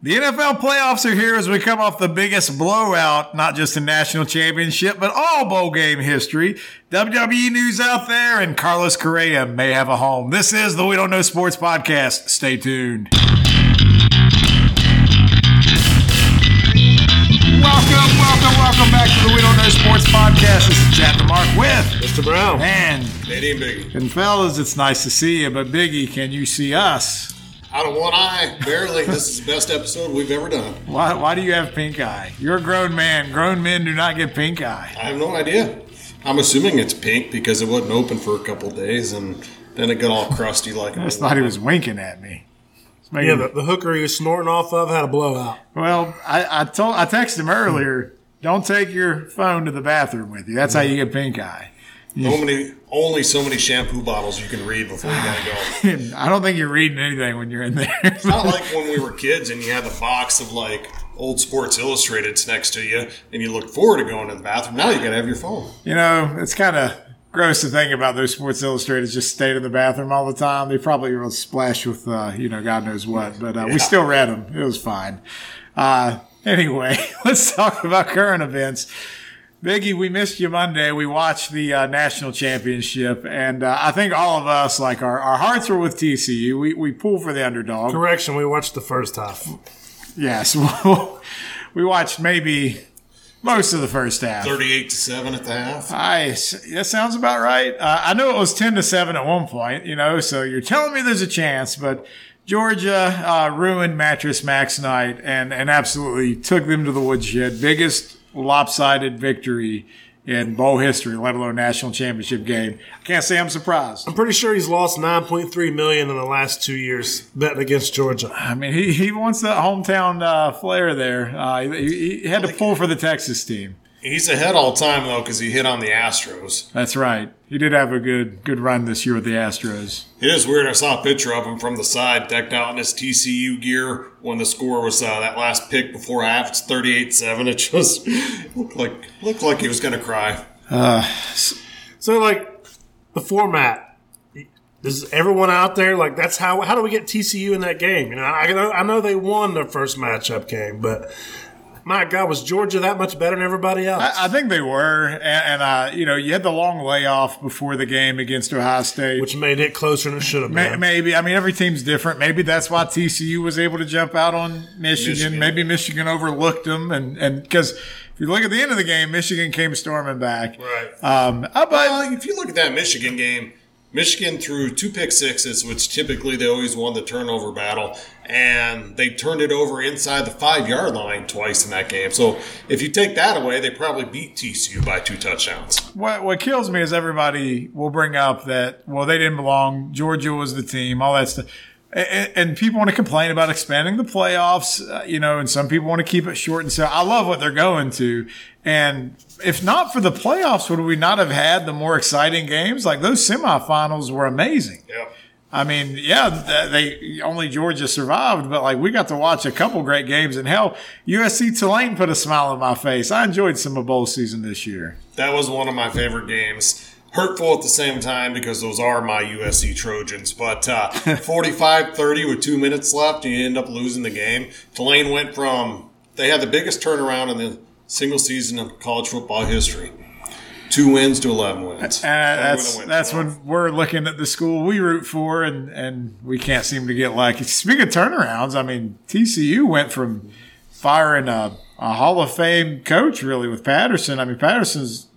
The NFL playoffs are here as we come off the biggest blowout, not just in national championship, but all bowl game history. WWE news out there, and Carlos Correa may have a home. This is the We Don't Know Sports Podcast. Stay tuned. Welcome, welcome, welcome back to the We Don't Know Sports Podcast. This is Chad the Mark with Mr. Brown. and and Biggie. and fellas, it's nice to see you. But Biggie, can you see us? Out of one eye, barely. this is the best episode we've ever done. Why, why do you have pink eye? You're a grown man. Grown men do not get pink eye. I have no idea. I'm assuming it's pink because it wasn't open for a couple days and then it got all crusty like I just thought he was winking at me. Making- Yeah, the, the hooker he was snorting off of had a blowout. well, I, I told I texted him earlier. Don't take your phone to the bathroom with you. That's how you get pink eye. So many, only so many shampoo bottles you can read before you gotta go. I don't think you're reading anything when you're in there. It's not like when we were kids and you had the box of like old Sports Illustrateds next to you and you look forward to going to the bathroom. Now you gotta have your phone. you know, it's kind of gross to think about those Sports Illustrateds just stayed in the bathroom all the time. They probably were splashed with, uh, you know, God knows what, but uh, we still read them. It was fine. Uh, anyway, let's talk about current events. Biggie, we missed you Monday. We watched the uh, national championship, and uh, I think all of us, like our, our hearts were with TCU. We we pull for the underdog. Correction, we watched the first half. Yes, we watched maybe most of the first half. 38 to 7 at the half. I that sounds about right. Uh, I know it was ten to seven at one point, you know. So you're telling me there's a chance, but Georgia uh, ruined Mattress Max night and and absolutely took them to the woodshed. Biggest lopsided victory in bowl history, let alone national championship game. I can't say I'm surprised. I'm pretty sure he's lost 9.3 million in the last two years betting against Georgia. I mean, he, he wants that hometown uh, flair there. Uh, he, he had to pull for the Texas team. He's ahead all time though because he hit on the Astros. That's right. He did have a good good run this year with the Astros. It is weird. I saw a picture of him from the side, decked out in his TCU gear when the score was uh, that last pick before half. It's 38-7. It just looked like looked like he was going to cry. So, like, the format. Is everyone out there like that's how? How do we get TCU in that game? You know, I know I know they won their first matchup game, but my God, was Georgia that much better than everybody else? I, I think they were, and, and uh, you know, you had the long layoff before the game against Ohio State. which made it closer than it should have been. Maybe I mean every team's different. Maybe that's why TCU was able to jump out on Michigan. Michigan. Maybe Michigan overlooked them, and and because if you look at the end of the game, Michigan came storming back. Right. Um, but Well, if you look at that Michigan game, Michigan threw two pick sixes, which typically they always won the turnover battle, and they turned it over inside the five yard line twice in that game. So if you take that away, they probably beat TCU by two touchdowns. what what kills me is everybody will bring up that well they didn't belong. Georgia was the team. All that stuff. And, people want to complain about expanding the playoffs, uh, you know, and some people want to keep it short. And so I love what they're going to. And if not for the playoffs, would we not have had the more exciting games? Like those semifinals were amazing. Yeah. I mean, yeah, they only Georgia survived, but like we got to watch a couple great games. And hell, USC Tulane put a smile on my face. I enjoyed some of bowl season this year. That was one of my favorite games. Hurtful at the same time because those are my USC Trojans. But uh, 45 30 with two minutes left, you end up losing the game. Tulane went from, they had the biggest turnaround in the single season of college football history. Two wins to 11 wins. And Uh, that's win that's 12. when we're looking at the school we root for, and and we can't seem to get like. Speaking of turnarounds, I mean TCU went from firing a, a Hall of Fame coach really with Patterson. I mean Patterson's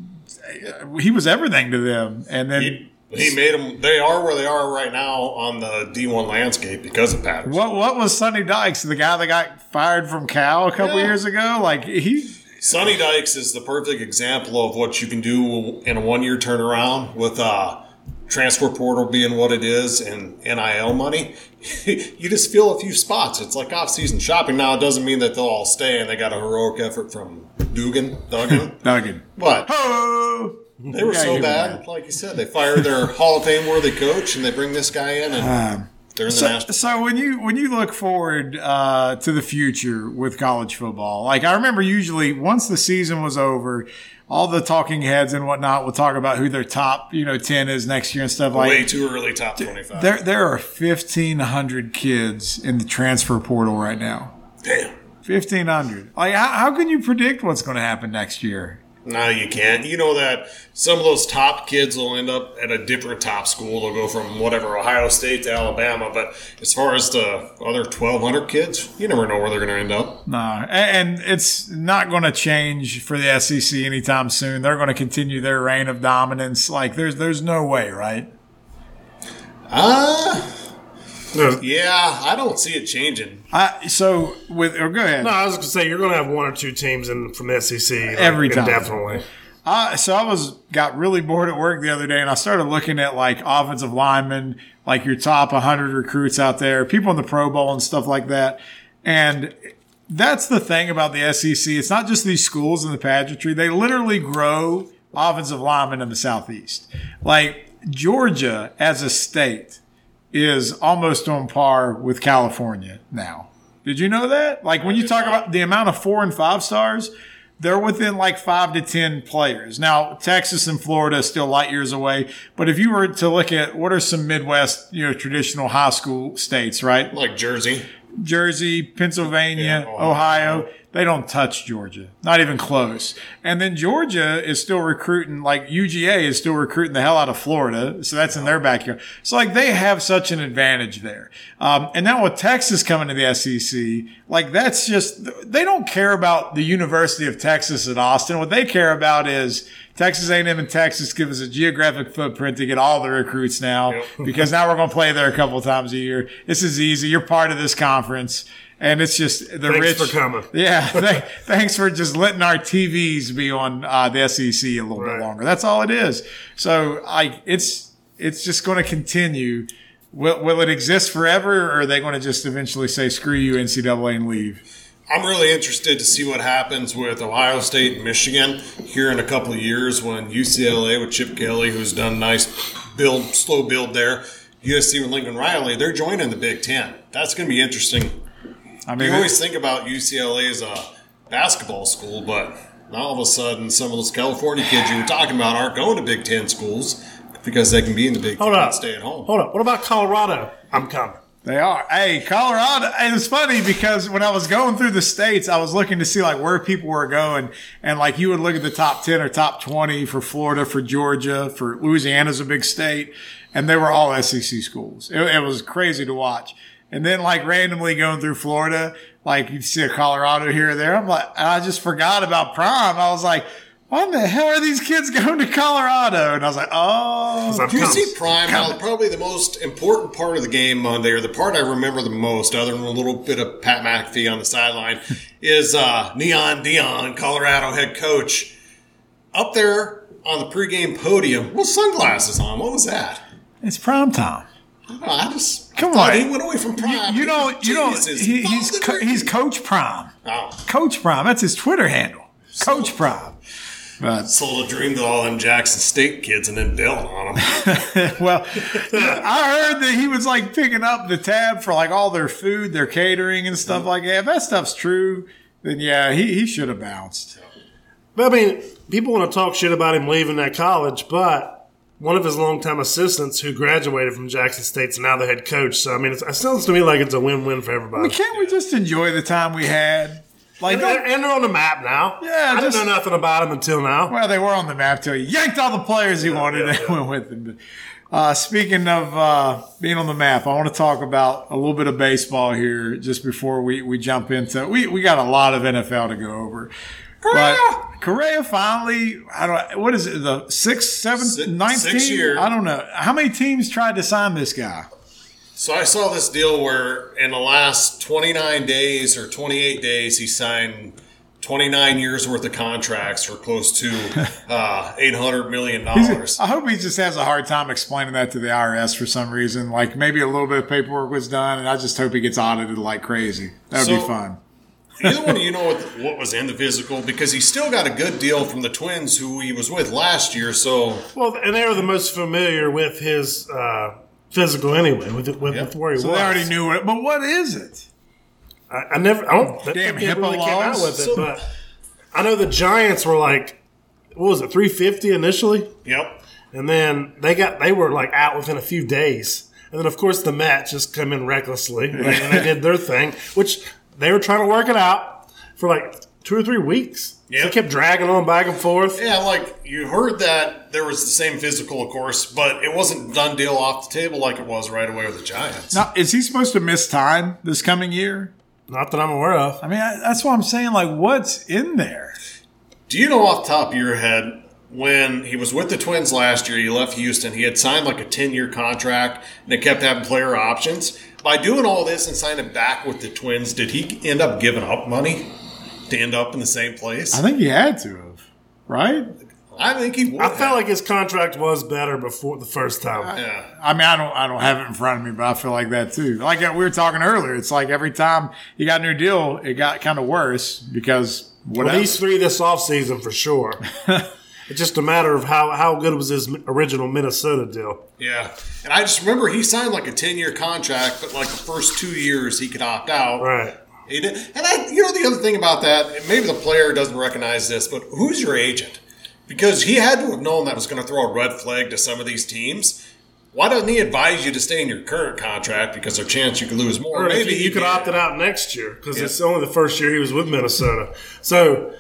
he was everything to them, and then. He, he made them, they are where they are right now on the D1 landscape because of Patterson. what what was Sonny Dykes, the guy that got fired from Cal a couple Yeah. years ago? Like he, Sonny Dykes is the perfect example of what you can do in a one year turnaround with uh, transfer portal being what it is and NIL money. you just fill a few spots. It's like off season shopping. Now, it doesn't mean that they'll all stay and they got a heroic effort from Dugan, Duggan. Duggan. but Oh, they were so bad. Like you said, they fired their Hall of Fame worthy coach and they bring this guy in and the So, so when you when you look forward uh, to the future with college football, like I remember usually once the season was over, all the talking heads and whatnot will talk about who their top you know ten is next year and stuff like. Way too early top 25. There there are fifteen hundred kids in the transfer portal right now. Damn. Fifteen hundred. Like, how, how can you predict what's going to happen next year? No, you can't. You know that some of those top kids will end up at a different top school. They'll go from whatever Ohio State to Alabama. But as far as the other twelve hundred kids, you never know where they're going to end up. No, and it's not going to change for the SEC anytime soon. They're going to continue their reign of dominance. Like, there's there's no way, right? Ah, No, yeah, I don't see it changing. I, so with or go ahead. no, I was going to say you're going to have one or two teams in from the SEC like, Every time. Definitely. Uh, so I was got really bored at work the other day, and I started looking at like offensive linemen, like your top 100 recruits out there, people in the Pro Bowl and stuff like that. And that's the thing about the SEC. It's not just these schools in the pageantry; they literally grow offensive linemen in the Southeast. Like Georgia as a state is almost on par with California now. Did you know that? Like when you talk about the amount of four and five stars, they're within like five to 10 players. Now, Texas and Florida is still light years away. But if you were to look at what are some Midwest, you know, traditional high school states, right? Like Jersey, Jersey, Pennsylvania, Yeah, Ohio. Ohio. They don't touch Georgia. Not even close. And then Georgia is still recruiting, like UGA is still recruiting the hell out of Florida. So that's in their backyard. So like they have such an advantage there. Um, and now with Texas coming to the SEC, like that's just, they don't care about the University of Texas at Austin. What they care about is Texas A&M and Texas give us a geographic footprint to get all the recruits now Yep. because now we're going to play there a couple times a year. This is easy. You're part of this conference. And it's just the Thanks rich. for coming. Yeah. th- thanks for just letting our TVs be on uh, the SEC a little Right. bit longer. That's all it is. So I, it's, it's just going to continue. Will, will it exist forever or are they going to just eventually say, screw you, NCAA and leave? I'm really interested to see what happens with Ohio State and Michigan here in a couple of years when UCLA with Chip Kelly, who's done nice build, slow build there, USC with Lincoln Riley, they're joining the Big Ten. That's going to be interesting. I mean, You always think about UCLA as a basketball school, but now all of a sudden, some of those California kids you were talking about aren't going to Big Ten schools because they can be in the Big Hold Ten up. and stay at home. Hold up. What about Colorado? I'm coming. They are. Hey, Colorado. And it's funny because when I was going through the states, I was looking to see like where people were going. And like you would look at the top 10 or top 20 for Florida, for Georgia, for Louisiana's a big state. And they were all SEC schools. It, it was crazy to watch. And then like randomly going through Florida, like you'd see a Colorado here or there. I'm like, I just forgot about prime. I was like, why the hell are these kids going to Colorado? And I was like, oh, I'm Do you see Prime? Now, probably the most important part of the game Monday, or the part I remember the most, other than a little bit of Pat McAfee on the sideline, is uh, Neon Deion, Colorado head coach, up there on the pregame podium with sunglasses on. What was that? it's prime time. I, know, I just Come on. he went away from Prime. You know, you know, Jesus, he, he's co- he's Coach Prime. Oh, Coach Prime. That's his Twitter handle. Coach Prime. But sold a dream to all them Jackson State kids and then bailing on them. well, I heard that he was like picking up the tab for like all their food, their catering and stuff like that. If that stuff's true, then yeah, he, he should have bounced. But I mean, people want to talk shit about him leaving that college, but one of his longtime assistants who graduated from Jackson State's now the head coach. So I mean, it's, it sounds to me like it's a win-win for everybody. Can't we just enjoy the time we had? Like, And, don't- and they're on the map now. Yeah, I just- didn't know nothing about him until now. Well, they were on the map till he yanked all the players he wanted yeah, and went with them. Uh, speaking of uh, being on the map, I want to talk about a little bit of baseball here just before we, we jump into we we got a lot of NFL to go over. But Correa finally, I don't. What is it? The sixth, seventh, Six- ninth sixth team? year. I don't know. How many teams tried to sign this guy? So I saw this deal where in the last 29 days or 28 days, he signed 29 years worth of contracts for close to uh, 800 million dollars. I hope he just has a hard time explaining that to the IRS for some reason. Like maybe a little bit of paperwork was done, and I just hope he gets audited like crazy. That would be fun. Either one of you know what, what was in the physical because he still got a good deal from the Twins, who he was with last year. So Well, and they were the most familiar with his uh, physical anyway, with, with, Yep. with where he So was. they already knew it. But what is it? I, I never. I don't. I Damn think HIPAA really came out with it, So- but I know the Giants were like, what was it, three fifty initially, yep, and then they got they were like out within a few days, and then of course the Mets just come in recklessly, and they did their thing, which they were trying to work it out for like two or three weeks. Yeah. They kept dragging on back and forth. Yeah, like you heard that there was the same physical, of course, but it wasn't done deal off the table like it was right away with the Giants. Now, is he supposed to miss time this coming year? Not that I'm aware of. I mean, I, that's what I'm saying. Like, what's in there? Do you know off the top of your head when he was with the Twins last year, he left Houston, he had signed like a 10 year contract and it kept having player options. By doing all this and signing back with the Twins, did he end up giving up money to end up in the same place? I think he had to have, right? I think he would. I felt like his contract was better before the first time. yeah. I mean, I don't, I don't have it in front of me, but I feel like that too. Like we were talking earlier, it's like every time he got a new deal, it got kind of worse because what Well, else? these three this offseason for sure. it's just a matter of how, how good was his original Minnesota deal. Yeah. And I just remember he signed like a 10 year contract, but like the first two years he could opt out. Right. He did. And I, you know, the other thing about that, maybe the player doesn't recognize this, but who's your agent? Because he had to have known that was going to throw a red flag to some of these teams. Why doesn't he advise you to stay in your current contract because there's a chance you could lose more? Or Maybe maybe you, could opt it out next year because it's only the first year he was with Minnesota. So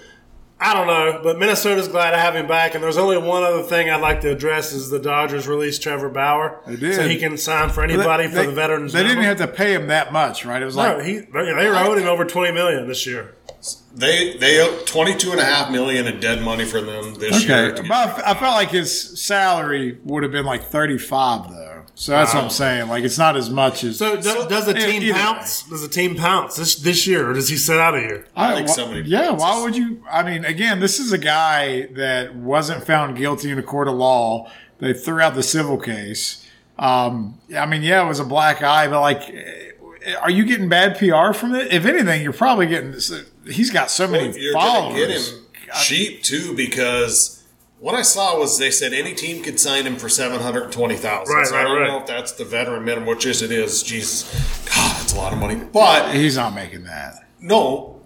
I don't know, but Minnesota's glad to have him back. And there's only one other thing I'd like to address is the Dodgers released Trevor Bauer, They did. so he can sign for anybody They- for the veterans. They didn't have to pay him that much, right? It was No, like he, they they owed him over twenty million this year. They they owe twenty two and a half million in dead money for them this year. okay, but I f- I felt like his salary would have been like thirty five though. So that's what I'm saying. Like it's not as much as So, do, does the team either way. pounce? Does the team pounce this this year, or does he sit out a year? I think wh- somebody Yeah, pounces. why would you? I mean, again, this is a guy that wasn't found guilty in a court of law. They threw out the civil case. Um, I mean, yeah, it was a black eye, but like, eh, are you getting bad PR from it? If anything, you're probably getting. He's got so many You're going followers. to get him cheap too because what I saw was they said any team could sign him for seven hundred twenty thousand. Right, so I don't right. know if that's the veteran minimum, which is it is. Jesus, God, that's a lot of money. But He's not making that. no,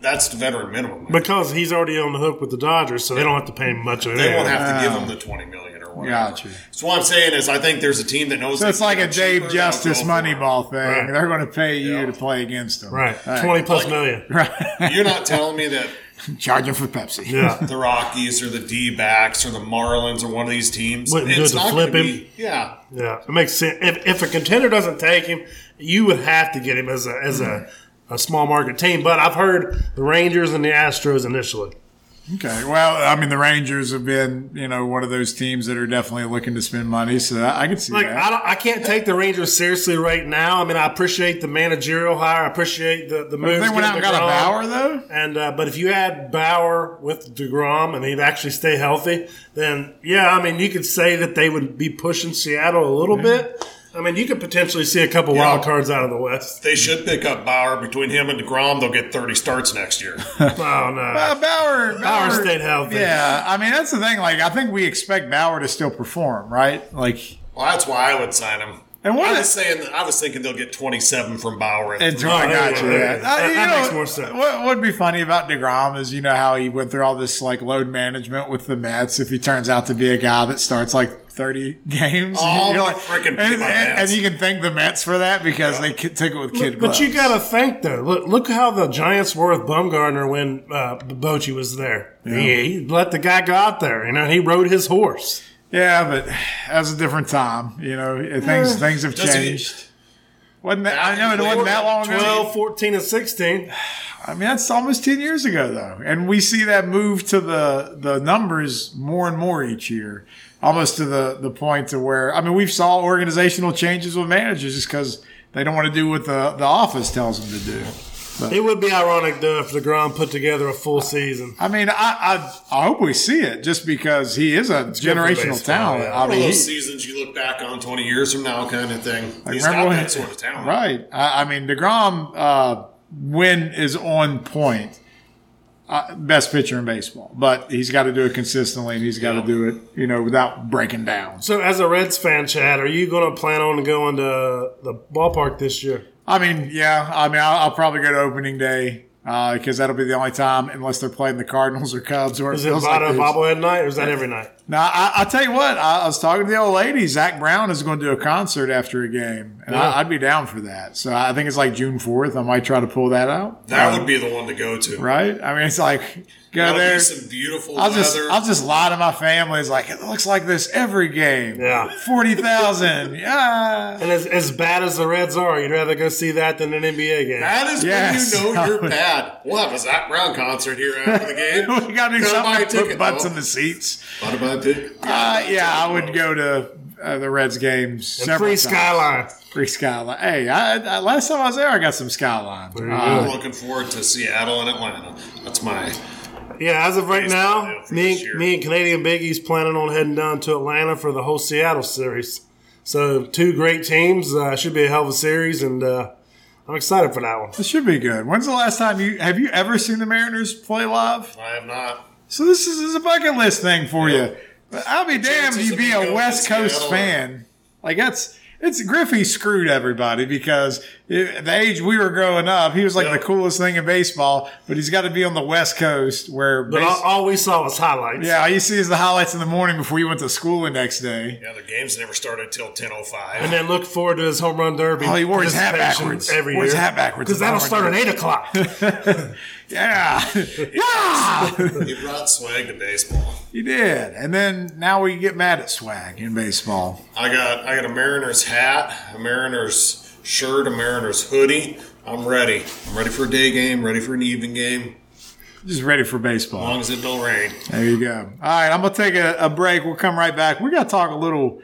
that's the veteran minimum. Because he's already on the hook with the Dodgers, so they don't have to pay him much of it. They won't have to give him the twenty million or whatever. Gotcha. So what I'm saying is, I think there's a team that knows. So it's like a Dave Justice go for it. Moneyball thing. Right. They're going to pay you Yeah. to play against them. Right, All twenty plus Like- million. Right. You're not telling me that Charging for Pepsi. Yeah, the Rockies or the D backs or the Marlins or one of these teams. Wouldn't do it's it to flip him? be- Yeah. yeah, it makes sense. If, if a contender doesn't take him, you would have to get him as a as a, a small market team. But I've heard the Rangers and the Astros initially. Okay. Well, I mean, the Rangers have been, you know, one of those teams that are definitely looking to spend money. So I, I can see Like that. I don't, I can't take the Rangers seriously right now. I mean, I appreciate the managerial hire. I appreciate the the If moves. they went out and got a Bauer, though. And uh, but if you had Bauer with Degrom and he'd actually stay healthy, then yeah, I mean you could say that they would be pushing Seattle a little bit. I mean you could potentially see a couple wild cards out of the West. They should pick up Bauer. Between him and DeGrom, they'll get 30 starts next year. Oh no, Uh, Bauer, Bauer stayed healthy. Yeah, I mean that's the thing. Like, I think we expect Bauer to still perform, right? Like, well, that's why I would sign him. and what I was saying, I was thinking they'll get 27 from Bauer. at And three. I got yeah, you. yeah, yeah. yeah. Uh, That- you that know, makes more sense. What would be funny about Degrom is you know how he went through all this like load management with the Mets. If he turns out to be a guy that starts like thirty games, Oh, you're like, frickin' and, and, and you can thank the Mets for that because they ki- took it with kid But you got to thank though. Look, look how the Giants were with Bumgarner when uh, Bochy was there. He, he let the guy go out there. You know, he rode his horse. yeah, but that was a different time. You know, things things have Does he- changed. Wasn't that? I know it wasn't that long ago. 12, 14, and 16. I mean, that's almost ten years ago, though, and we see that move to the the numbers more and more each year, almost to the the point to where I mean, we've saw organizational changes with managers just because they don't want to do what the the office tells them to do. It would be ironic though if Degrom put together a full season. I mean, I I, I hope we see it just because he is a generational baseball, talent. yeah. I One of mean, he, those seasons you look back on 20 years from now, kind of thing. He's remember got when- that sort of talent. right? I, I mean, Degrom uh, when is on point. Uh, best pitcher in baseball, but he's got to do it consistently, and he's got to Yeah. do it, you know, without breaking down. So, as a Reds fan, Chad, are you going to plan on going to the ballpark this year? I mean, yeah, I mean, I'll, I'll probably go to opening day because that'll be the only time, unless they're playing the Cardinals or Cubs, or Is it feels like Votto bobblehead night, or is that every night? Now, I, I'll tell you what, I, I was talking to the old lady. Zac Brown is going to do a concert after a game, and Yeah. I, I'd be down for that. So I think it's like June 4th. I might try to pull that out. That Um, would be the one to go to. right? I mean, it's like, go That'll there. be some beautiful I'll just. I'll just lie to my family. It's like, it looks like this every game. Yeah. 40,000. Yeah. And as, as bad as the Reds are, you'd rather go see that than an NBA game. that is Yes. when you know you're bad. We'll have a Zac Brown concert here after the game. we got to do Gotta buy something to put ticket, butts though. in the seats. What about it? Uh, yeah, I would go to uh, the Reds games. And several free times. skyline. Free skyline. Hey, I, I, last time I was there, I got some skyline. you Uh, I'm looking forward to Seattle and Atlanta. That's my. Yeah, as of right now, me, me and Canadian Biggie's planning on heading down to Atlanta for the whole Seattle series. So two great teams. Uh, should be a hell of a series, and uh, I'm excited for that one. it should be good. When's the last time you have you ever seen the Mariners play live? I have not. So this is, this is a bucket list thing for Yeah. you. But I'll be damned if you be a West Coast Seattle. fan. Like that's it's Griffey screwed everybody because it, the age we were growing up, he was like Yeah. the coolest thing in baseball. But he's got to be on the West Coast where, But base- all, all we saw was highlights. yeah, all you see is the highlights in the morning before you went to school the next day. Yeah, the games never started till 10:05. And then look forward to his home run derby. Oh, he wore his hat backwards. every Wore year. his hat backwards because that'll home run start at eight o'clock. Yeah, yeah, he brought swag to baseball. he did. And then now we get mad at swag in baseball. I got I got a Mariners hat, a Mariners shirt, a Mariners hoodie. I'm ready. I'm ready for a day game, ready for an evening game, Just ready for baseball. as long as it don't rain. There you go. All right, I'm gonna take a, a break. We'll come right back. We got to talk a little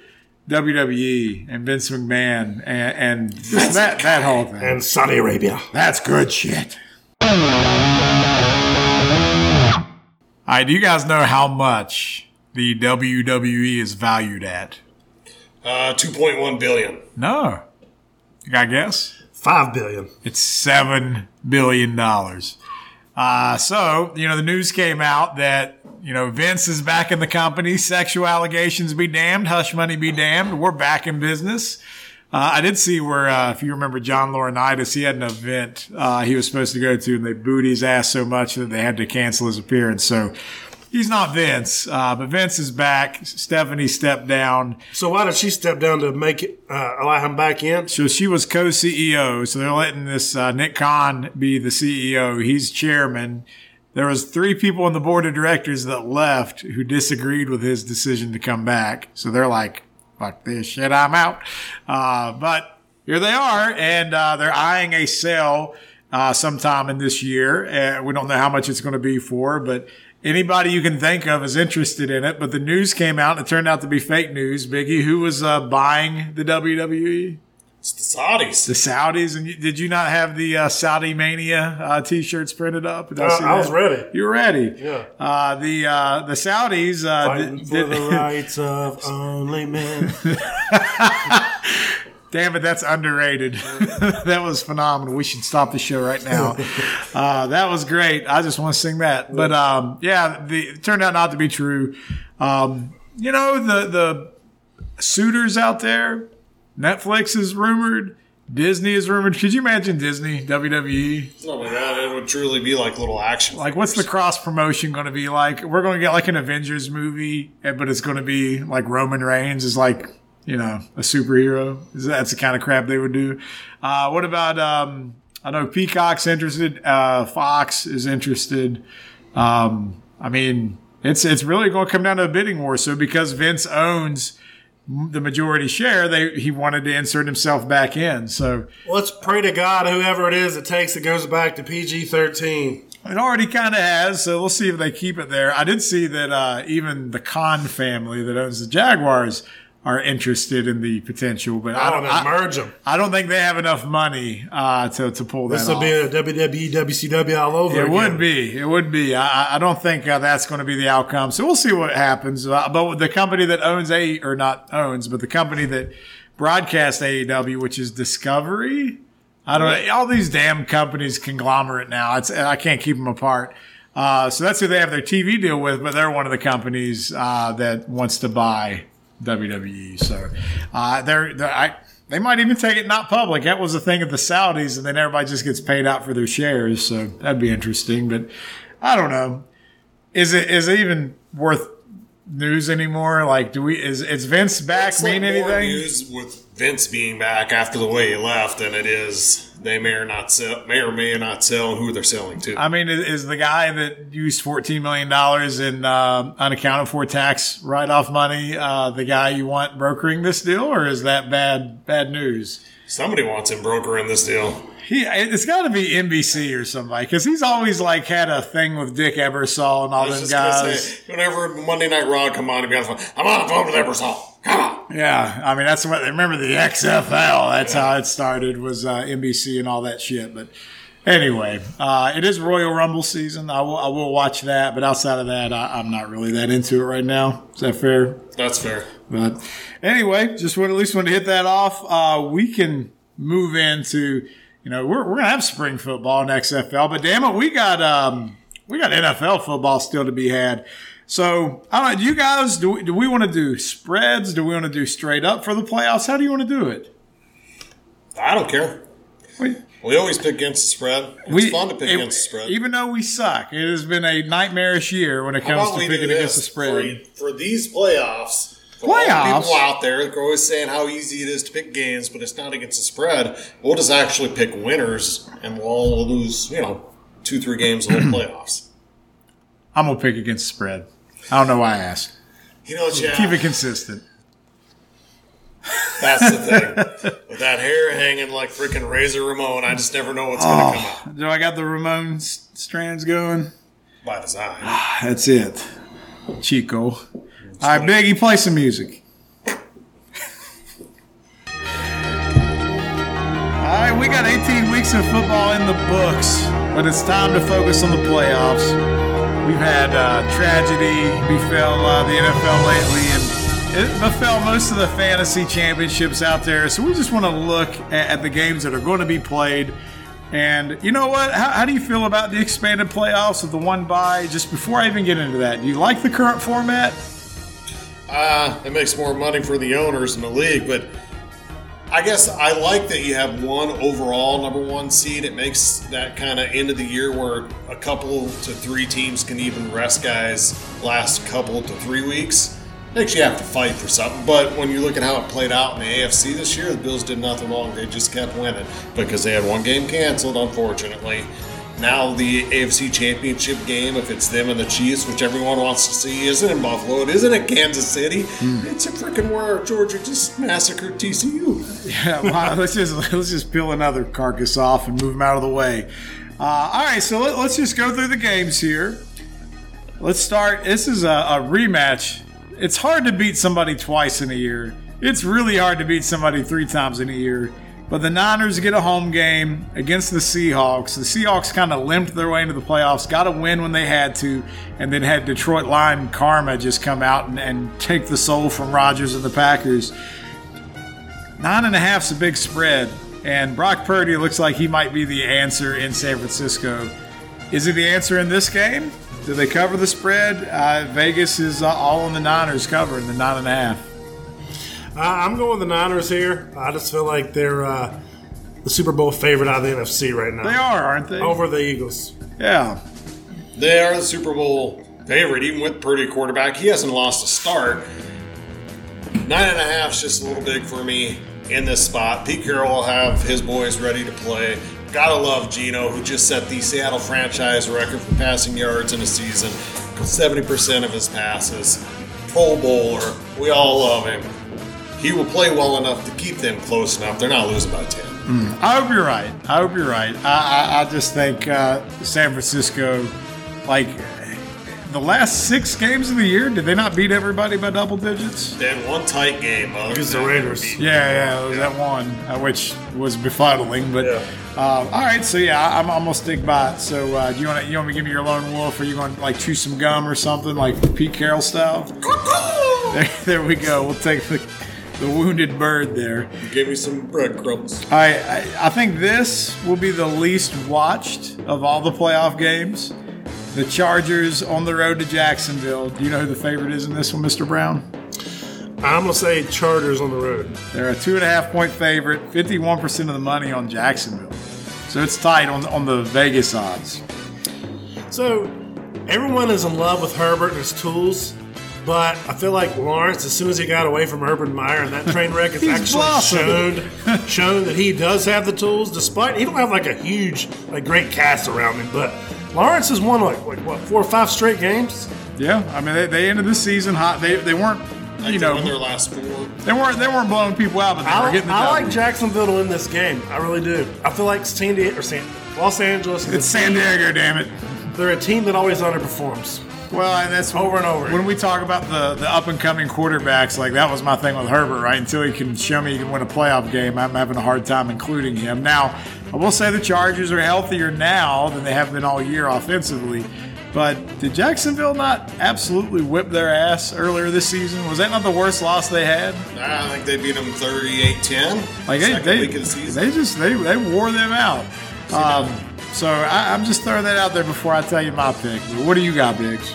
WWE and Vince McMahon and, and just that that whole thing. and Saudi Arabia. That's good shit. All right, do you guys know how much the WWE is valued at? Uh, 2.1 billion. No. You got a guess? Five billion. It's seven billion dollars. Uh, so you know the news came out that you know Vince is back in the company. Sexual allegations be damned, hush money be damned. We're back in business. Uh, I did see where, uh, if you remember John Laurinaitis, he had an event uh, he was supposed to go to, and they booed his ass so much that they had to cancel his appearance. So he's not Vince, uh, but Vince is back. Stephanie stepped down. So why did she step down to make it uh, allow him back in? So she was co-CEO. So they're letting this uh, Nick Khan be the CEO. He's chairman. There was three people on the board of directors that left who disagreed with his decision to come back. So they're like, "Fuck this shit, I'm out." Uh, but here they are, and uh, they're eyeing a sale uh, sometime in this year. Uh, we don't know how much it's going to be for, but anybody you can think of is interested in it. But the news came out, and it turned out to be fake news. Biggie, who was uh, buying the WWE? It's the Saudis. The Saudis, and you, did you not have the uh, Saudi Mania uh, T-shirts printed up? Did Uh, see I was ready. You were ready. Yeah. Uh, the uh, the Saudis uh, Fighting did, for did- the rights of only men. Damn it, that's underrated. that was phenomenal. We should stop the show right now. uh, that was great. I just want to sing that. But um, yeah, the, it turned out not to be true. Um, you know the the suitors out there. Netflix is rumored. Disney is rumored. Could you imagine Disney WWE? Oh my god, it would truly be like little action. Like, what's the cross promotion going to be like? We're going to get like an Avengers movie, eh, but it's going to be like Roman Reigns is like, you know, a superhero. That's the kind of crap they would do. Uh, what about, um, I know Peacock's interested, uh, Fox is interested. Um, I mean, it's, it's really going to come down to a bidding war. So because Vince owns the majority share, they, he wanted to insert himself back in. So, Let's pray to God, whoever it is it takes, it goes back to PG 13. It already kind of has, so we'll see if they keep it there. I did see that uh, even the Khan family that owns the Jaguars are interested in the potential, but I I don't. I, merge them. I don't think they have enough money uh, to to pull that This will off. be a WWE, WCW all over it again. would be. It would be. I, I don't think uh, that's going to be the outcome. So we'll see what happens. Uh, but the company that owns A or not owns, but the company that broadcasts AEW, which is Discovery. I don't know. All these damn companies conglomerate now. It's I can't keep them apart. Uh, so that's who they have their TV deal with, but they're one of the companies uh, that wants to buy WWE. So uh, they're, they're I, they might even take it not public. That was the thing of the Saudis, and then everybody just gets paid out for their shares. So that'd be interesting. But I don't know. Is it is it even worth news anymore? Like, do we is is Vince back It's mean like more anything? news with Vince being back after the way he left than it is they may or not sell, may or may not sell, and who they're selling to. I mean, is, the guy that used fourteen million dollars in uh, unaccounted for tax write off money uh, the guy you want brokering this deal, or is that bad bad news? Somebody wants him brokering this deal. He, it's got to be NBC or somebody because he's always like had a thing with Dick Ebersol and all them guys. say, whenever Monday Night Raw come on, he'd be on the phone. I'm on the phone with Ebersol. Yeah, I mean that's what remember the XFL. That's how it started was uh, NBC and all that shit. But anyway, uh, it is Royal Rumble season. I will I will watch that, but outside of that, I, I'm not really that into it right now. Is that fair? That's fair. But anyway, just want at least want to hit that off. Uh, we can move into you know we're we're gonna have spring football in XFL, but damn it, we got um we got NFL football still to be had. So I don't know. Do you guys do we, do we want to do spreads? Do we want to do straight up for the playoffs? How do you want to do it? I don't care. We, We always pick against the spread. It's fun to pick it- against the spread. Even though we suck, it has been a nightmarish year when it comes to picking against the spread. For, for these playoffs, for Playoffs? people out there that are always saying how easy it is to pick games, but it's not against the spread, we'll just actually pick winners, and we'll all lose, you know, two, three games in the whole playoffs. I'm gonna pick against the spread. I don't know why I asked. You know, Chad, Keep it consistent. that's the thing. With that hair hanging like freaking Razor Ramon, I just never know what's going to oh, come out Do I got the Ramon strands going? by design. Ah, that's it. Chico. All right, Biggie, play some music. All right, we got 18 weeks of football in the books, but it's time to focus on the playoffs. We've had uh, tragedy befell uh, the NFL lately, and it befell most of the fantasy championships out there. So we just want to look at, at the games that are going to be played. And you know what? How, how do you feel about the expanded playoffs with the one bye? Just before I even get into that, do you like the current format? Uh, it makes more money for the owners in the league, but I guess I like that you have one overall number one seed. It makes that kind of end of the year where a couple to three teams can even rest guys last couple to three weeks. Makes you have to fight for something. But when you look at how it played out in the AFC this year, the Bills did nothing wrong. They just kept winning because they had one game canceled, unfortunately. Now the AFC Championship game, if it's them and the Chiefs, which everyone wants to see, isn't in Buffalo. It isn't in Kansas City. It's a freaking where Georgia just massacred TCU. Yeah, wow, let's just let's just peel another carcass off and move them out of the way. Uh, all right, so let, us just go through the games here. Let's start. This is a, a rematch. It's hard to beat somebody twice in a year. It's really hard to beat somebody three times in a year. But the Niners get a home game against the Seahawks. The Seahawks kind of limped their way into the playoffs, got a win when they had to, and then had Detroit line Karma just come out and, and take the soul from Rodgers and the Packers. Nine and a half's a big spread, and Brock Purdy looks like he might be the answer in San Francisco. Is he the answer in this game? Do they cover the spread? Uh, Vegas is uh, all on the Niners covering the nine and a half. Uh, I'm going with the Niners here. I just feel like they're uh, the Super Bowl favorite out of the NFC right now. They are, aren't they? Over the Eagles. Yeah. They are the Super Bowl favorite, even with Purdy quarterback. He hasn't lost a start. Nine and a half is just a little big for me in this spot. Pete Carroll will have his boys ready to play. Gotta love Geno, who just set the Seattle franchise record for passing yards in a season. 70% of his passes. Pro Bowler. We all love him. He will play well enough to keep them close enough. They're not losing by 10. I hope you're right. I hope you're right. I, I, I just think uh, San Francisco, like the last six games of the year, did they not beat everybody by double digits? They had one tight game. Against the Raiders. Yeah, yeah, it was that one, uh, which was befuddling. But Yeah. uh, all right, so yeah, I- I'm almost stick by it. So uh, do you want to you want me to give me your lone wolf, or you going to like chew some gum or something like Pete Carroll style? There, there we go. We'll take the, the wounded bird there. Give me some breadcrumbs. All right, I, I think this will be the least watched of all the playoff games. The Chargers on the road to Jacksonville. Do you know who the favorite is in this one, Mr. Brown? I'm gonna say Chargers on the road. They're a two and a half point favorite, 51% of the money on Jacksonville. So it's tight on, on the Vegas odds. So everyone is in love with Herbert and his tools, but I feel like Lawrence, as soon as he got away from Urban Meyer and that train wreck, has actually blossomed. shown shown that he does have the tools. Despite he don't have like a huge, like great cast around him, but Lawrence has won like, like what four or five straight games. Yeah, I mean they, they ended the season hot. They they weren't you know won their last four. they weren't they weren't blowing people out, but they were I, getting the I like Jacksonville to win this game. I really do. I feel like San Diego or San, Los Angeles. is It's a San team- Diego, damn it. They're a team that always underperforms. Well, and that's Over and over. When we talk about the, the up and coming quarterbacks, like that was my thing with Herbert, right? Until he can show me he can win a playoff game, I'm having a hard time including him. Now, I will say the Chargers are healthier now than they have been all year offensively. But did Jacksonville not absolutely whip their ass earlier this season? Was that not the worst loss they had? Nah, I think they beat them 38-10. Like they, they, the season. they just they, they wore them out. Um, so I, I'm just throwing that out there before I tell you my pick. What do you got, Biggs?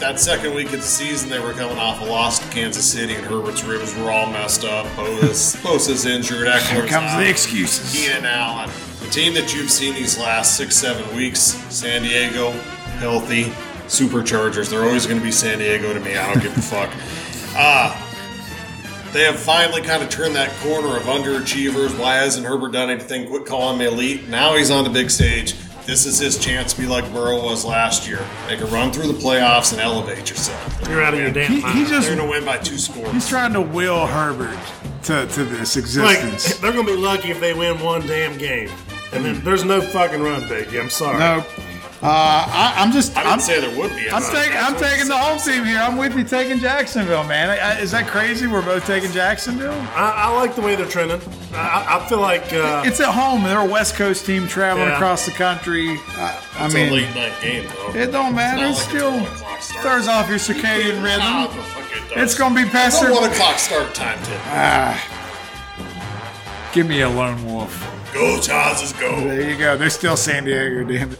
That second week of the season, they were coming off a loss to Kansas City, and Herbert's ribs were all messed up. Bosa's, Bosa's injured. Here comes out. the excuses. Keenan Allen. The team that you've seen these last six, seven weeks, San Diego, healthy, superchargers. They're always going to be San Diego to me. I don't give a fuck. Uh, they have finally kind of turned that corner of underachievers. Why hasn't Herbert done anything? Quit calling me elite. Now he's on the big stage. This is his chance to be like Burrow was last year. Make a run through the playoffs and elevate yourself. You're out of your damn He, mind. he just They're going to win by two scores. he's trying to will Herbert to, to this like existence. they're gonna be lucky if they win one damn game, and then there's no fucking run, Biggie. I'm sorry. no, uh, I, I'm just I didn't I'm, say there would be. I'm taking I'm taking the home team here. I'm with you taking Jacksonville, man. I, I- is that crazy? We're both taking Jacksonville. I, I like the way they're trending. I, I feel like uh, It's at home. They're a West Coast team traveling Yeah. across the country. I, I It's mean, a late night game, though. it don't matter. It's It's like still it's a 1 o'clock start. throws off your circadian Ah, rhythm. it. It's gonna be past It's their- one o'clock start time, Tim. Give me a lone wolf. Go, Chargers, go. There you go. They're still San Diego, damn it.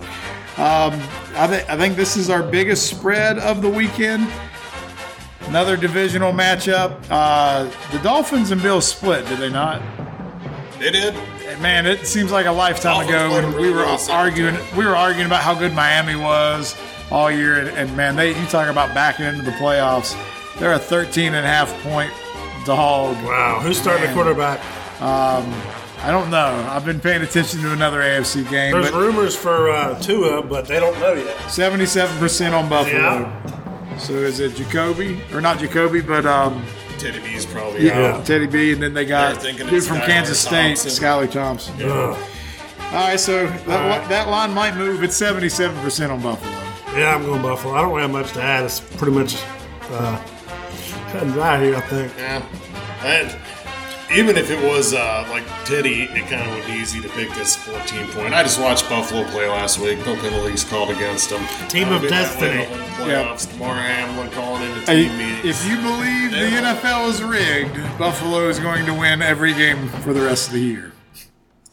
Um, I, th- I think this is our biggest spread of the weekend. Another divisional matchup. Uh, the Dolphins and Bills split, did they not? They did. Man, it seems like a lifetime Dolphins ago when really we were well arguing. time. We were arguing about how good Miami was all year, and, and man, they you talk about backing into the playoffs. They're a 13 and a half point dog. wow, who's starting the Man. quarterback? I don't know. I've been paying attention to another AFC game, There's but rumors for uh, Tua, but they don't know yet. 77% on Buffalo. Yeah. So is it Jacoby or not Jacoby, but um, Teddy B's probably yeah, out. Teddy B, and then they got dude from Skylar Kansas State, Thompson. Skylar Thompson. Ugh. All right, so that, that line might move. It's 77% on Buffalo. Yeah, I'm going Buffalo. I don't have much to add. It's pretty much uh, cut and dry here, I think. Yeah. And even if it was uh, like Teddy, it kind of would be easy to pick this 14 point. I just watched Buffalo play last week. No penalties called against them. Team of That'll be that way destiny. the whole Playoffs. Damar Hamlin calling into Hey, team meetings. if you believe the NFL is rigged, Buffalo is going to win every game for the rest of the year.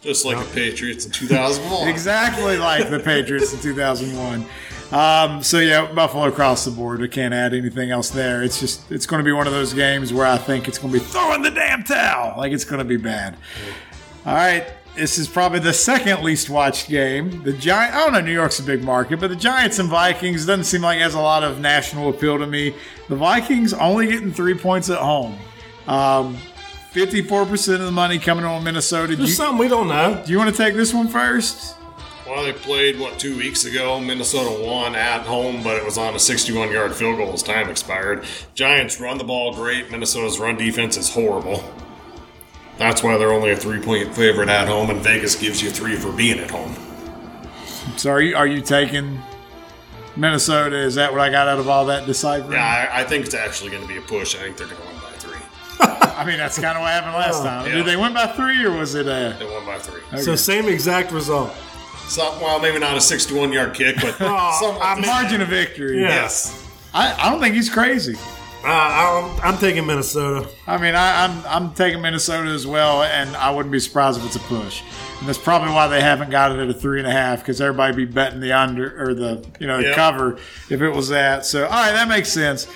just like the Patriots in 2001. Exactly like the Patriots in 2001. Um, so yeah, Buffalo across the board. I can't add anything else there. It's just it's going to be one of those games where I think it's going to be throwing the damn towel. Like it's going to be bad. All right, this is probably the second least watched game. The Giant. I don't know. New York's a big market, but the Giants and Vikings doesn't seem like it has a lot of national appeal to me. The Vikings only getting three points at home. Um, 54% of the money coming on Minnesota. There's you, something we don't know. do you want to take this one first? Well, they played, what, two weeks ago? Minnesota won at home, but it was on a 61 yard field goal as time expired. Giants run the ball great. Minnesota's run defense is horrible. That's why they're only a three point favorite at home, and Vegas gives you three for being at home. So are you, are you taking Minnesota? Is that what I got out of all that deciphering? Yeah, I, I think it's actually going to be a push. I think they're going to win by three. I mean, that's kind of what happened last oh. time. Yeah. Did they win by three or was it a? They won by three. So same exact result. So, well, maybe not a 61 yard kick, but Oh, somewhat I the. Margin of victory. Yeah. Yes. I, I don't think he's crazy. Uh, I'm, I'm taking Minnesota. I mean, I, I'm I'm taking Minnesota as well, and I wouldn't be surprised if it's a push. And that's probably why they haven't got it at a three and a half because everybody be betting the under or the you know the Yeah. cover if it was that. So all right, that makes sense.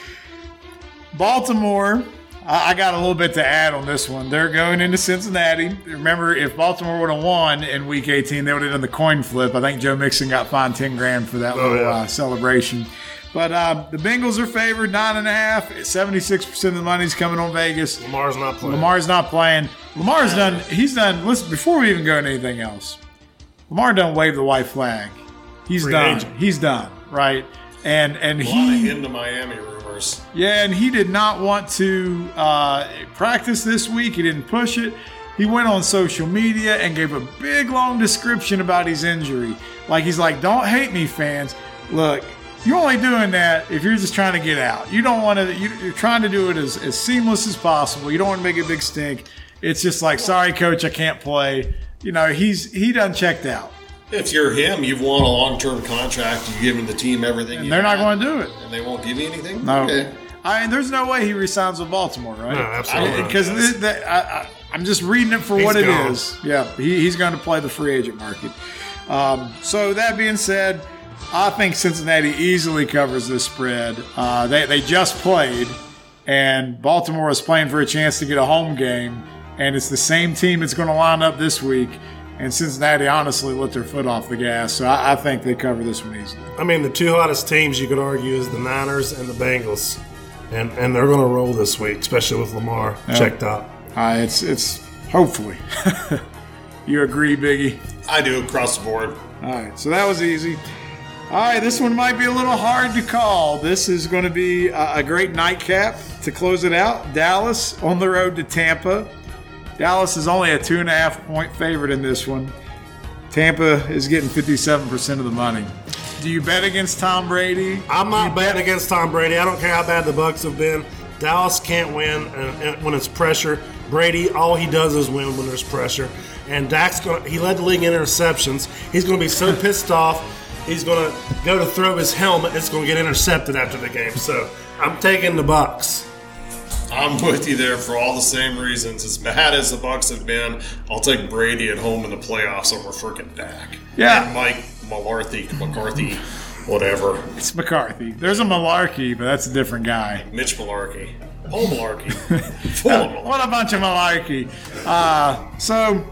Baltimore, I, got a little bit to add on this one. They're going into Cincinnati. Remember, if Baltimore would have won in Week 18, they would have done the coin flip. I think Joe Mixon got fined ten grand for that little yeah. uh, celebration. But uh, the Bengals are favored nine and a half. Seventy-six percent of the money's coming on Vegas. Lamar's not playing. Lamar's not playing. Lamar's done. He's done. Listen, before we even go into anything else, Lamar done wave the white flag. He's Free done. agent. He's done. Right. And and A lot of he him to Miami rumors. yeah, and he did not want to uh, practice this week. He didn't push it. He went on social media and gave a big long description about his injury. Like he's like, "Don't hate me, fans. Look, you're only doing that if you're just trying to get out. You don't want to. You're trying to do it as, as seamless as possible. You don't want to make a big stink. It's just like, sorry, coach, I can't play. You know, he's he done checked out, If you're him, you've won a long term contract. You've given the team everything. and they're not going to do it. And they won't give you anything? No, Okay. I mean, there's no way he resigns with Baltimore, right? No, absolutely. Because Yes. th- th- I, I, I'm just reading it for He's what it gone. is. Yeah, he, he's going to play the free agent market. Um, so that being said, I think Cincinnati easily covers this spread. Uh, they they just played, and Baltimore is playing for a chance to get a home game, and it's the same team that's going to line up this week. And Cincinnati honestly let their foot off the gas, so I, I think they cover this one easily. I mean, the two hottest teams you could argue is the Niners and the Bengals, and and they're going to roll this week, especially with Lamar checked out. Uh, it's it's hopefully. you agree, Biggie? I do across the board. All right, so that was easy. All right, this one might be a little hard to call. This is going to be a, a great nightcap to close it out. Dallas on the road to Tampa. Dallas is only a two and a half point favorite in this one. Tampa is getting 57% of the money. Do you bet against Tom Brady? I'm not betting against Tom Brady. I don't care how bad the Bucs have been. Dallas can't win and, and when it's pressure. Brady, all he does is win when there's pressure. And Dak's going. He led the league in interceptions. He's going to be so pissed off. He's going to go to throw his helmet. It's going to get intercepted after the game. So I'm taking the Bucs. I'm with you there for all the same reasons. As bad as the Bucs have been, I'll take Brady at home in the playoffs over freaking Dak. Yeah. And Mike Malarkey, McCarthy, whatever. It's McCarthy. There's a Malarkey, but that's a different guy. Mitch Malarkey. Paul Malarkey. Full of Malarkey. What a bunch of malarkey. Uh, so,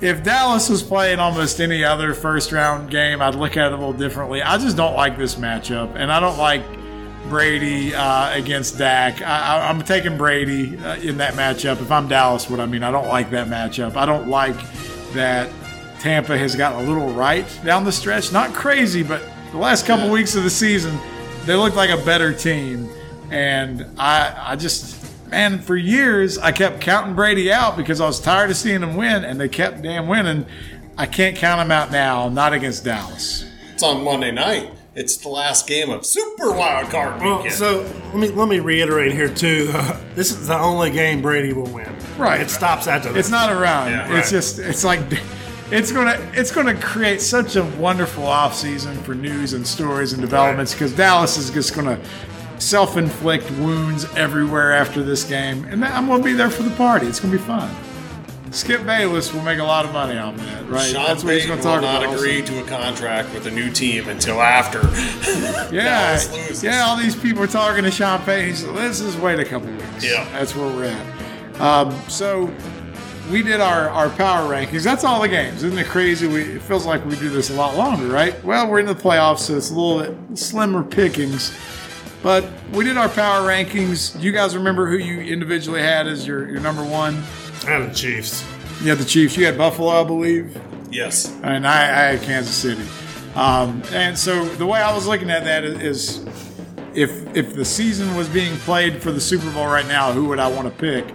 if Dallas was playing almost any other first round game, I'd look at it a little differently. I just don't like this matchup, and I don't like Brady uh, against Dak. I, I, I'm taking Brady uh, in that matchup. If I'm Dallas, what I mean, I don't like that matchup. I don't like that Tampa has gotten a little right down the stretch. Not crazy, but the last couple Yeah. weeks of the season, they look like a better team. And I, I just, man, for years I kept counting Brady out because I was tired of seeing him win, and they kept damn winning. I can't count him out now, not against Dallas. It's on Monday night. It's the last game of Super Wild Card Well, Weekend. so let me let me reiterate here too. Uh, this is the only game Brady will win. Right. It stops after this. It's not around. Yeah, it's right. just it's like it's gonna it's gonna create such a wonderful off season for news and stories and developments because Dallas is just gonna self-inflict wounds everywhere after this game, and I'm gonna be there for the party. It's gonna be fun. Skip Bayless will make a lot of money on that, right? Sean That's what he's gonna will talk not about. agree to a contract with a new team until after. Yeah, yeah. All these people are talking to Sean Payton. He's like, let's just wait a couple weeks. Yeah. that's where we're at. Um, so we did our, our power rankings. That's all the games. Isn't it crazy? We, it feels like we do this a lot longer, right? Well, we're in the playoffs, so it's a little bit slimmer pickings. But we did our power rankings. Do you guys remember who you individually had as your, your number one? And the Chiefs. You had the Chiefs. You had Buffalo, I believe yes. and I, I had Kansas City. Um, and so the way I was looking at that is, if if the season was being played for the Super Bowl right now, who would I want to pick?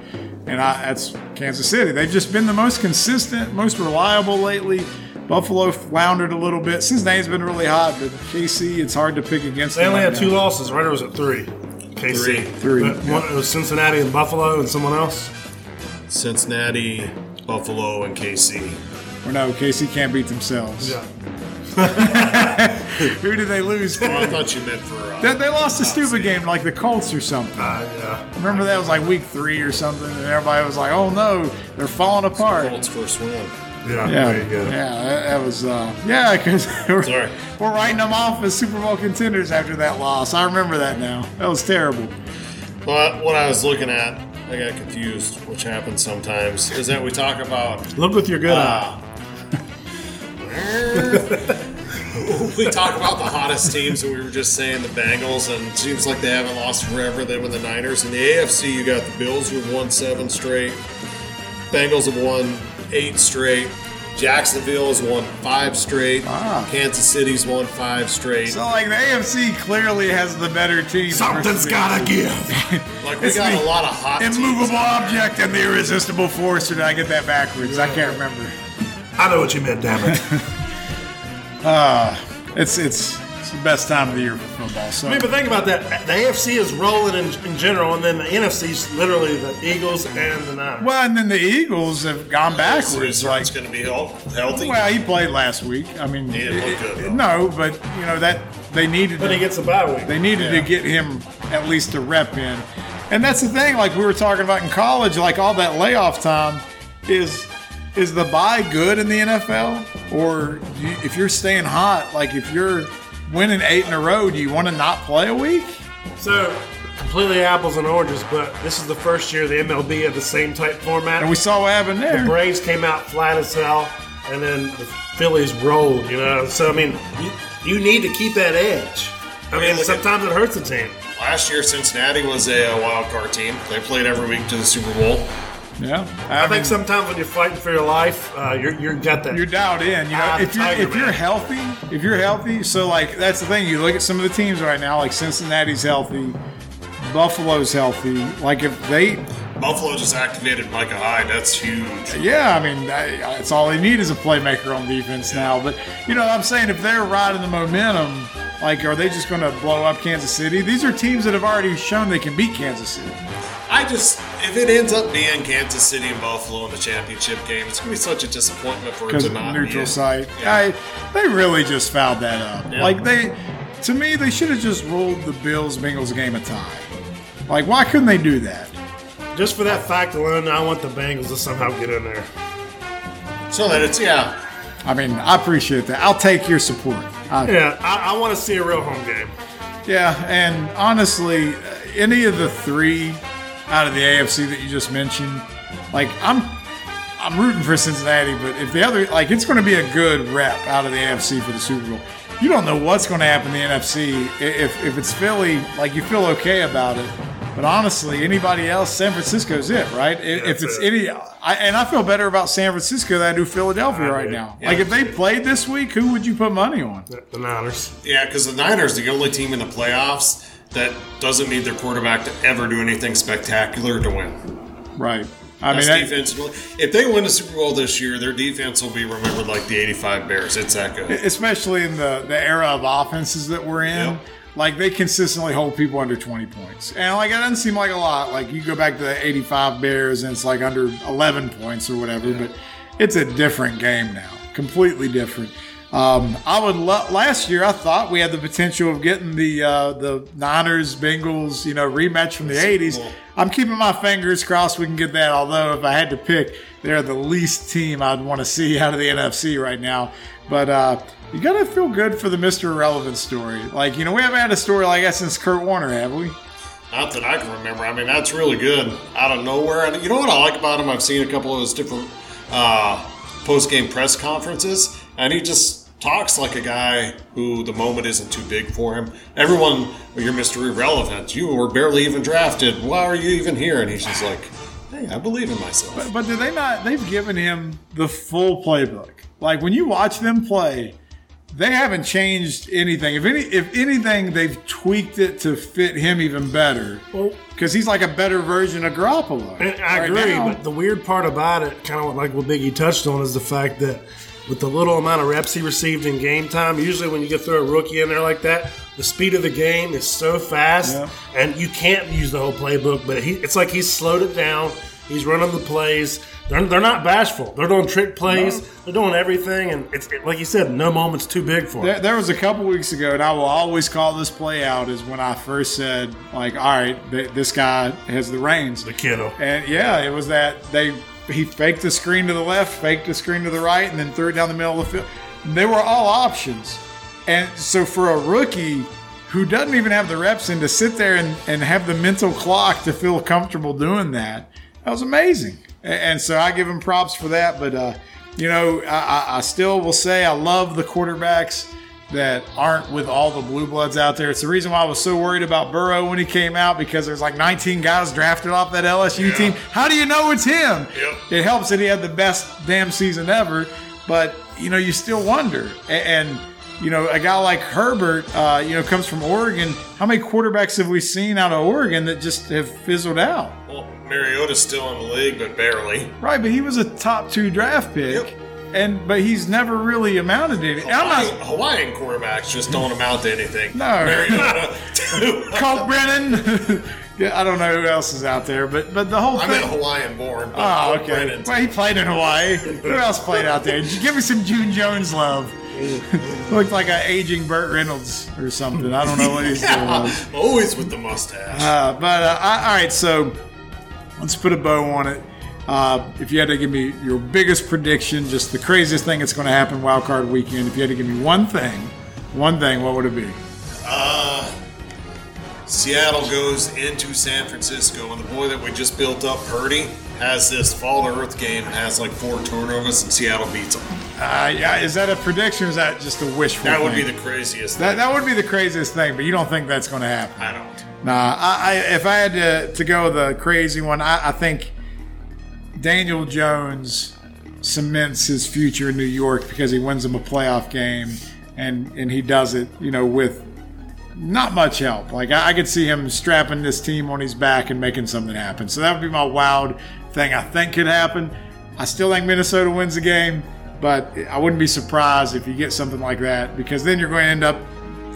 And I, that's Kansas City. They've just been the most consistent, most reliable lately. Buffalo floundered a little bit. Cincinnati's been really hot, but KC, it's hard to pick against. They them only right had two losses, right? Or was it three? KC. Three. Three, But yeah. one, it was Cincinnati and Buffalo and someone else. Cincinnati, Buffalo, and KC. Or no, KC can't beat themselves. Yeah. Who did they lose? Oh, I thought you meant for. Uh, they, they lost a stupid seed. game like the Colts or something. Uh, yeah. Remember that was like week three or something, and everybody was like, "Oh no, they're falling apart." Colts first win. Yeah. Yeah, There you go. yeah, that, that was uh, yeah, because we're, Sorry. we're writing them off as Super Bowl contenders after that loss. I remember that now. That was terrible. But what I was looking at, I got confused, which happens sometimes, is that we talk about Look with your good eye. uh, we talk about the hottest teams, and we were just saying the Bengals, and it seems like they haven't lost forever. Them and the Niners. In the AFC, you got the Bills who have won seven straight. Bengals have won eight straight. Jacksonville has won five straight. Wow. Kansas City's won five straight. So like the AFC clearly has the better team. Something's gotta give. like we It's got a lot of hot Immovable out object and the irresistible force. Or did I get that backwards? I can't remember. I know what you meant, damn it. It's ah, it's it's the best time of the year for football. So I mean, but think about that. The AFC is rolling in, in general, and then the NFC is literally the Eagles and the Niners. well, and then the Eagles have gone backwards. Like It's going to be hel- healthy. Well, he played last week. I mean, He didn't look good, it- no, but you know that they needed. But he to, gets a bye week. they needed to get him at least a rep in, and that's the thing. Like we were talking about in college, like all that layoff time is is the bye good in the NFL, or you, if you're staying hot, like if you're winning eight in a row, do you want to not play a week? So, completely apples and oranges, but this is the first year the MLB had the same type format. And we saw what happened there. The Braves came out flat as hell, and then the Phillies rolled. You know, so I mean, you, you need to keep that edge. I mean, sometimes it hurts the team. Last year, Cincinnati was a, wild card team. They played every week to the Super Bowl. Yeah, I think sometimes when you're fighting for your life, uh, you're you're got that. you're dialed in. You know, if you're Tiger if you're healthy, if you're healthy, so like that's the thing. You look at some of the teams right now, like Cincinnati's healthy, Buffalo's healthy. Like if they, Buffalo just activated Micah Hyde. That's huge. yeah, I mean, I- it's all they need is a playmaker on defense now. But you know, I'm saying if they're riding the momentum, like are they just going to blow up Kansas City? These are teams that have already shown they can beat Kansas City. I just, if it ends up being Kansas City and Buffalo in the championship game, it's going to be such a disappointment for it because to of not neutral it. site. Yeah. I, they really just fouled that up. Yeah. Like they, to me, they should have just ruled the Bills Bengals game a tie. Like why couldn't they do that? Just for that fact alone, I want the Bengals to somehow get in there. So that it's, yeah. I mean, I appreciate that. I'll take your support. I- Yeah, I, I want to see a real home game. yeah, and honestly, uh, any of the three out of the AFC that you just mentioned, like I'm, I'm rooting for Cincinnati. But if the other, like, it's going to be a good rep out of the AFC for the Super Bowl. You don't know what's going to happen in the NFC. If if it's Philly, like you feel okay about it. But honestly, anybody else, San Francisco's it, right? I- if it's it. any, I, and I feel better about San Francisco than I do Philadelphia I right do. now. Yeah. Like if they played this week, who would you put money on? The, the Niners. Yeah, because the Niners are the only team in the playoffs that doesn't need their quarterback to ever do anything spectacular to win. Right. I mean, That's that- defense. If they win the Super Bowl this year, their defense will be remembered like the '85 Bears. It's that good. especially in the, the era of offenses that we're in. Yep. Like they consistently hold people under 20 points. And like it doesn't seem like a lot. Like you go back to the 85 Bears and it's like under 11 points or whatever, but it's a different game now. Completely different. Um, I would lo- last year I thought we had the potential of getting the uh, the Niners Bengals you know rematch from the 80s. Bowl. I'm keeping my fingers crossed we can get that. Although if I had to pick, they're the least team I'd want to see out of the NFC right now. But uh, you gotta feel good for the Mr. Irrelevant story. Like you know we haven't had a story like that since Kurt Warner, have we? Not that I can remember. I mean, that's really good out of nowhere. And you know what I like about him? I've seen a couple of his different uh, post game press conferences, and he just talks like a guy who the moment isn't too big for him. Everyone, you're Mr. Irrelevant. You were barely even drafted. Why are you even here? And he's just like, hey, I believe in myself. But do they not? They've given him the full playbook. Like when you watch them play, they haven't changed anything. If any, if anything, they've tweaked it to fit him even better. Well- Because he's like a better version of Garoppolo. And I right agree, now. but the weird part about it, kind of like what Biggie touched on, is the fact that with the little amount of reps he received in game time, usually when you get throw a rookie in there like that, the speed of the game is so fast, Yeah. and you can't use the whole playbook. But he, it's like he's slowed it down. He's running the plays. They're, they're not bashful. They're doing trick plays. They're doing everything, and it's it, like you said, no moment's too big for There, him. there was a couple weeks ago, and I will always call this play out is when I first said, like, all right, th- this guy has the reins. The kiddo. And yeah, it was that they he faked the screen to the left, faked the screen to the right, and then threw it down the middle of the field. They were all options. And so for a rookie who doesn't even have the reps in to sit there and, and have the mental clock to feel comfortable doing that, that was amazing. A- And so I give him props for that. But uh, you know, I- I still will say I love the quarterbacks that aren't with all the blue bloods out there. It's the reason why I was so worried about Burrow when he came out because there's like 19 guys drafted off that LSU Yeah. team. How do you know it's him? Yep. It helps that he had the best damn season ever, but you know you still wonder. A- And, you know a guy like Herbert, uh, you know, comes from Oregon. How many quarterbacks have we seen out of Oregon that just have fizzled out? Well, Mariota's still in the league, but barely. Right, but he was a top two draft pick, Yep. And but he's never really amounted to anything. I'm Hawaiian, not. Hawaiian quarterbacks just don't amount to anything. No. Colt Brennan. I don't know who else is out there, but but the whole I thing. meant Hawaiian born. Oh, okay. Brennan. Well, he played in Hawaii. Who else played out there? Give me some June Jones love. Looked like an aging Burt Reynolds or something. I don't know what he's doing. Yeah, always with the mustache. Uh, but uh, I, all right, so let's put a bow on it. Uh, if you had to give me your biggest prediction, just the craziest thing that's going to happen wild card weekend, if you had to give me one thing, one thing, what would it be? Seattle goes into San Francisco, and the boy that we just built up, Purdy, has this fall to earth game has like four turnovers, and Seattle beats them. Uh, yeah, is that a prediction or is that just a wishful That would be the craziest. that, thing. that would be the craziest thing, but you don't think that's going to happen? I don't. Nah, I, I, if I had to, to go the crazy one, I, I think Daniel Jones cements his future in New York because he wins them a playoff game, and and he does it, you know, with not much help. Like I, I could see him strapping this team on his back and making something happen. So that would be my wild thing. I think could happen. I still think Minnesota wins the game, but I wouldn't be surprised if you get something like that because then you're going to end up.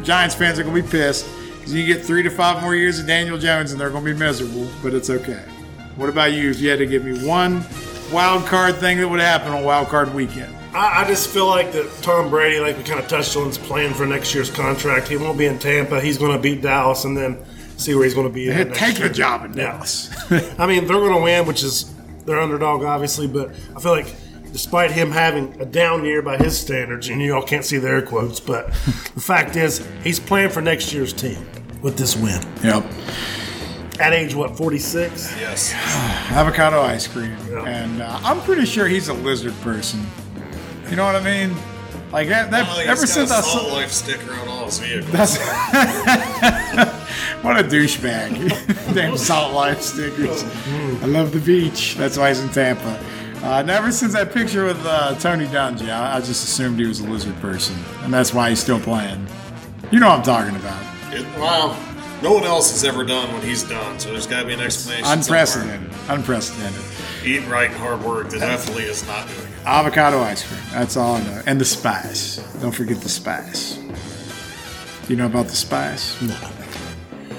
Giants fans are going to be pissed you get three to five more years of Daniel Jones and they're going to be miserable. But it's okay. What about you? If you had to give me one wild card thing that would happen on wild card weekend, I, I just feel like that Tom Brady, like we kind of touched on, is playing for next year's contract. He won't be in Tampa. He's going to beat Dallas and then see where he's going to be. Next take year. the job in. Dallas. I mean, they're going to win, which is their underdog, obviously. But I feel like, despite him having a down year by his standards, and you all can't see their quotes, but the fact is, he's playing for next year's team with this win. yep. At age what, forty six? Yes. avocado ice cream, Yeah. and uh, I'm pretty sure he's a lizard person. You know what I mean? Like that. that Well, ever got since a I Salt saw. Life sticker on all his vehicles. That's what a douchebag. Damn salt life stickers. I love the beach. That's why he's in Tampa. Uh, and ever since that picture with uh, Tony Dungy, I, I just assumed he was a lizard person, and that's why he's still playing. You know what I'm talking about. It, well, no one else has ever done what he's done, so there's got to be an explanation. somewhere. Unprecedented. Unprecedented. Eating right and hard work that definitely is not doing it. Avocado ice cream. That's all I know. And the spice. Don't forget the spice. You know about the spice? No.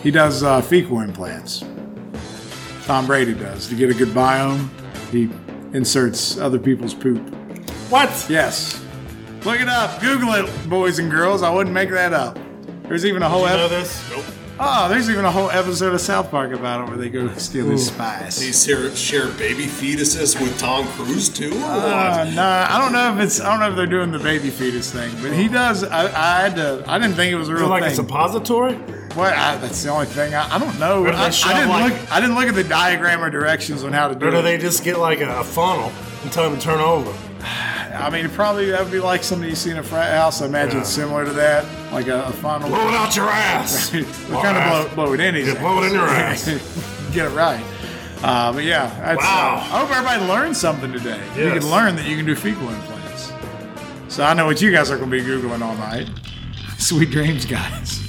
He does uh, fecal implants. Tom Brady does. To get a good biome, he inserts other people's poop. What? Yes. Look it up. Google it, boys and girls. I wouldn't make that up. There's even a whole You know this? Nope. Oh, there's even a whole episode of South Park about it where they go steal his spice. They share, share baby fetuses with Tom Cruise too, or Uh, what? nah, I don't know if it's. I don't know if they're doing the baby fetus thing, but he does. I, I had to. I didn't think it was a Is it real like a suppository? What? I, that's the only thing. I, I don't know. Do I, I didn't like- look. I didn't look at the diagram or directions on how to do it. Or do it. they just get like a, a funnel and tell them to turn over? I mean, probably that would be like something you see in a frat house. I imagine Yeah. it's similar to that, like a, a funnel. Blow it out your ass. we kind of blow, blow it in. Yeah, blow it in your ass. Get it right. Uh, but yeah, that's, Wow. uh, I hope everybody learned something today. You can learn that you can do fecal implants. So I know what you guys are going to be googling all night. Sweet dreams, guys.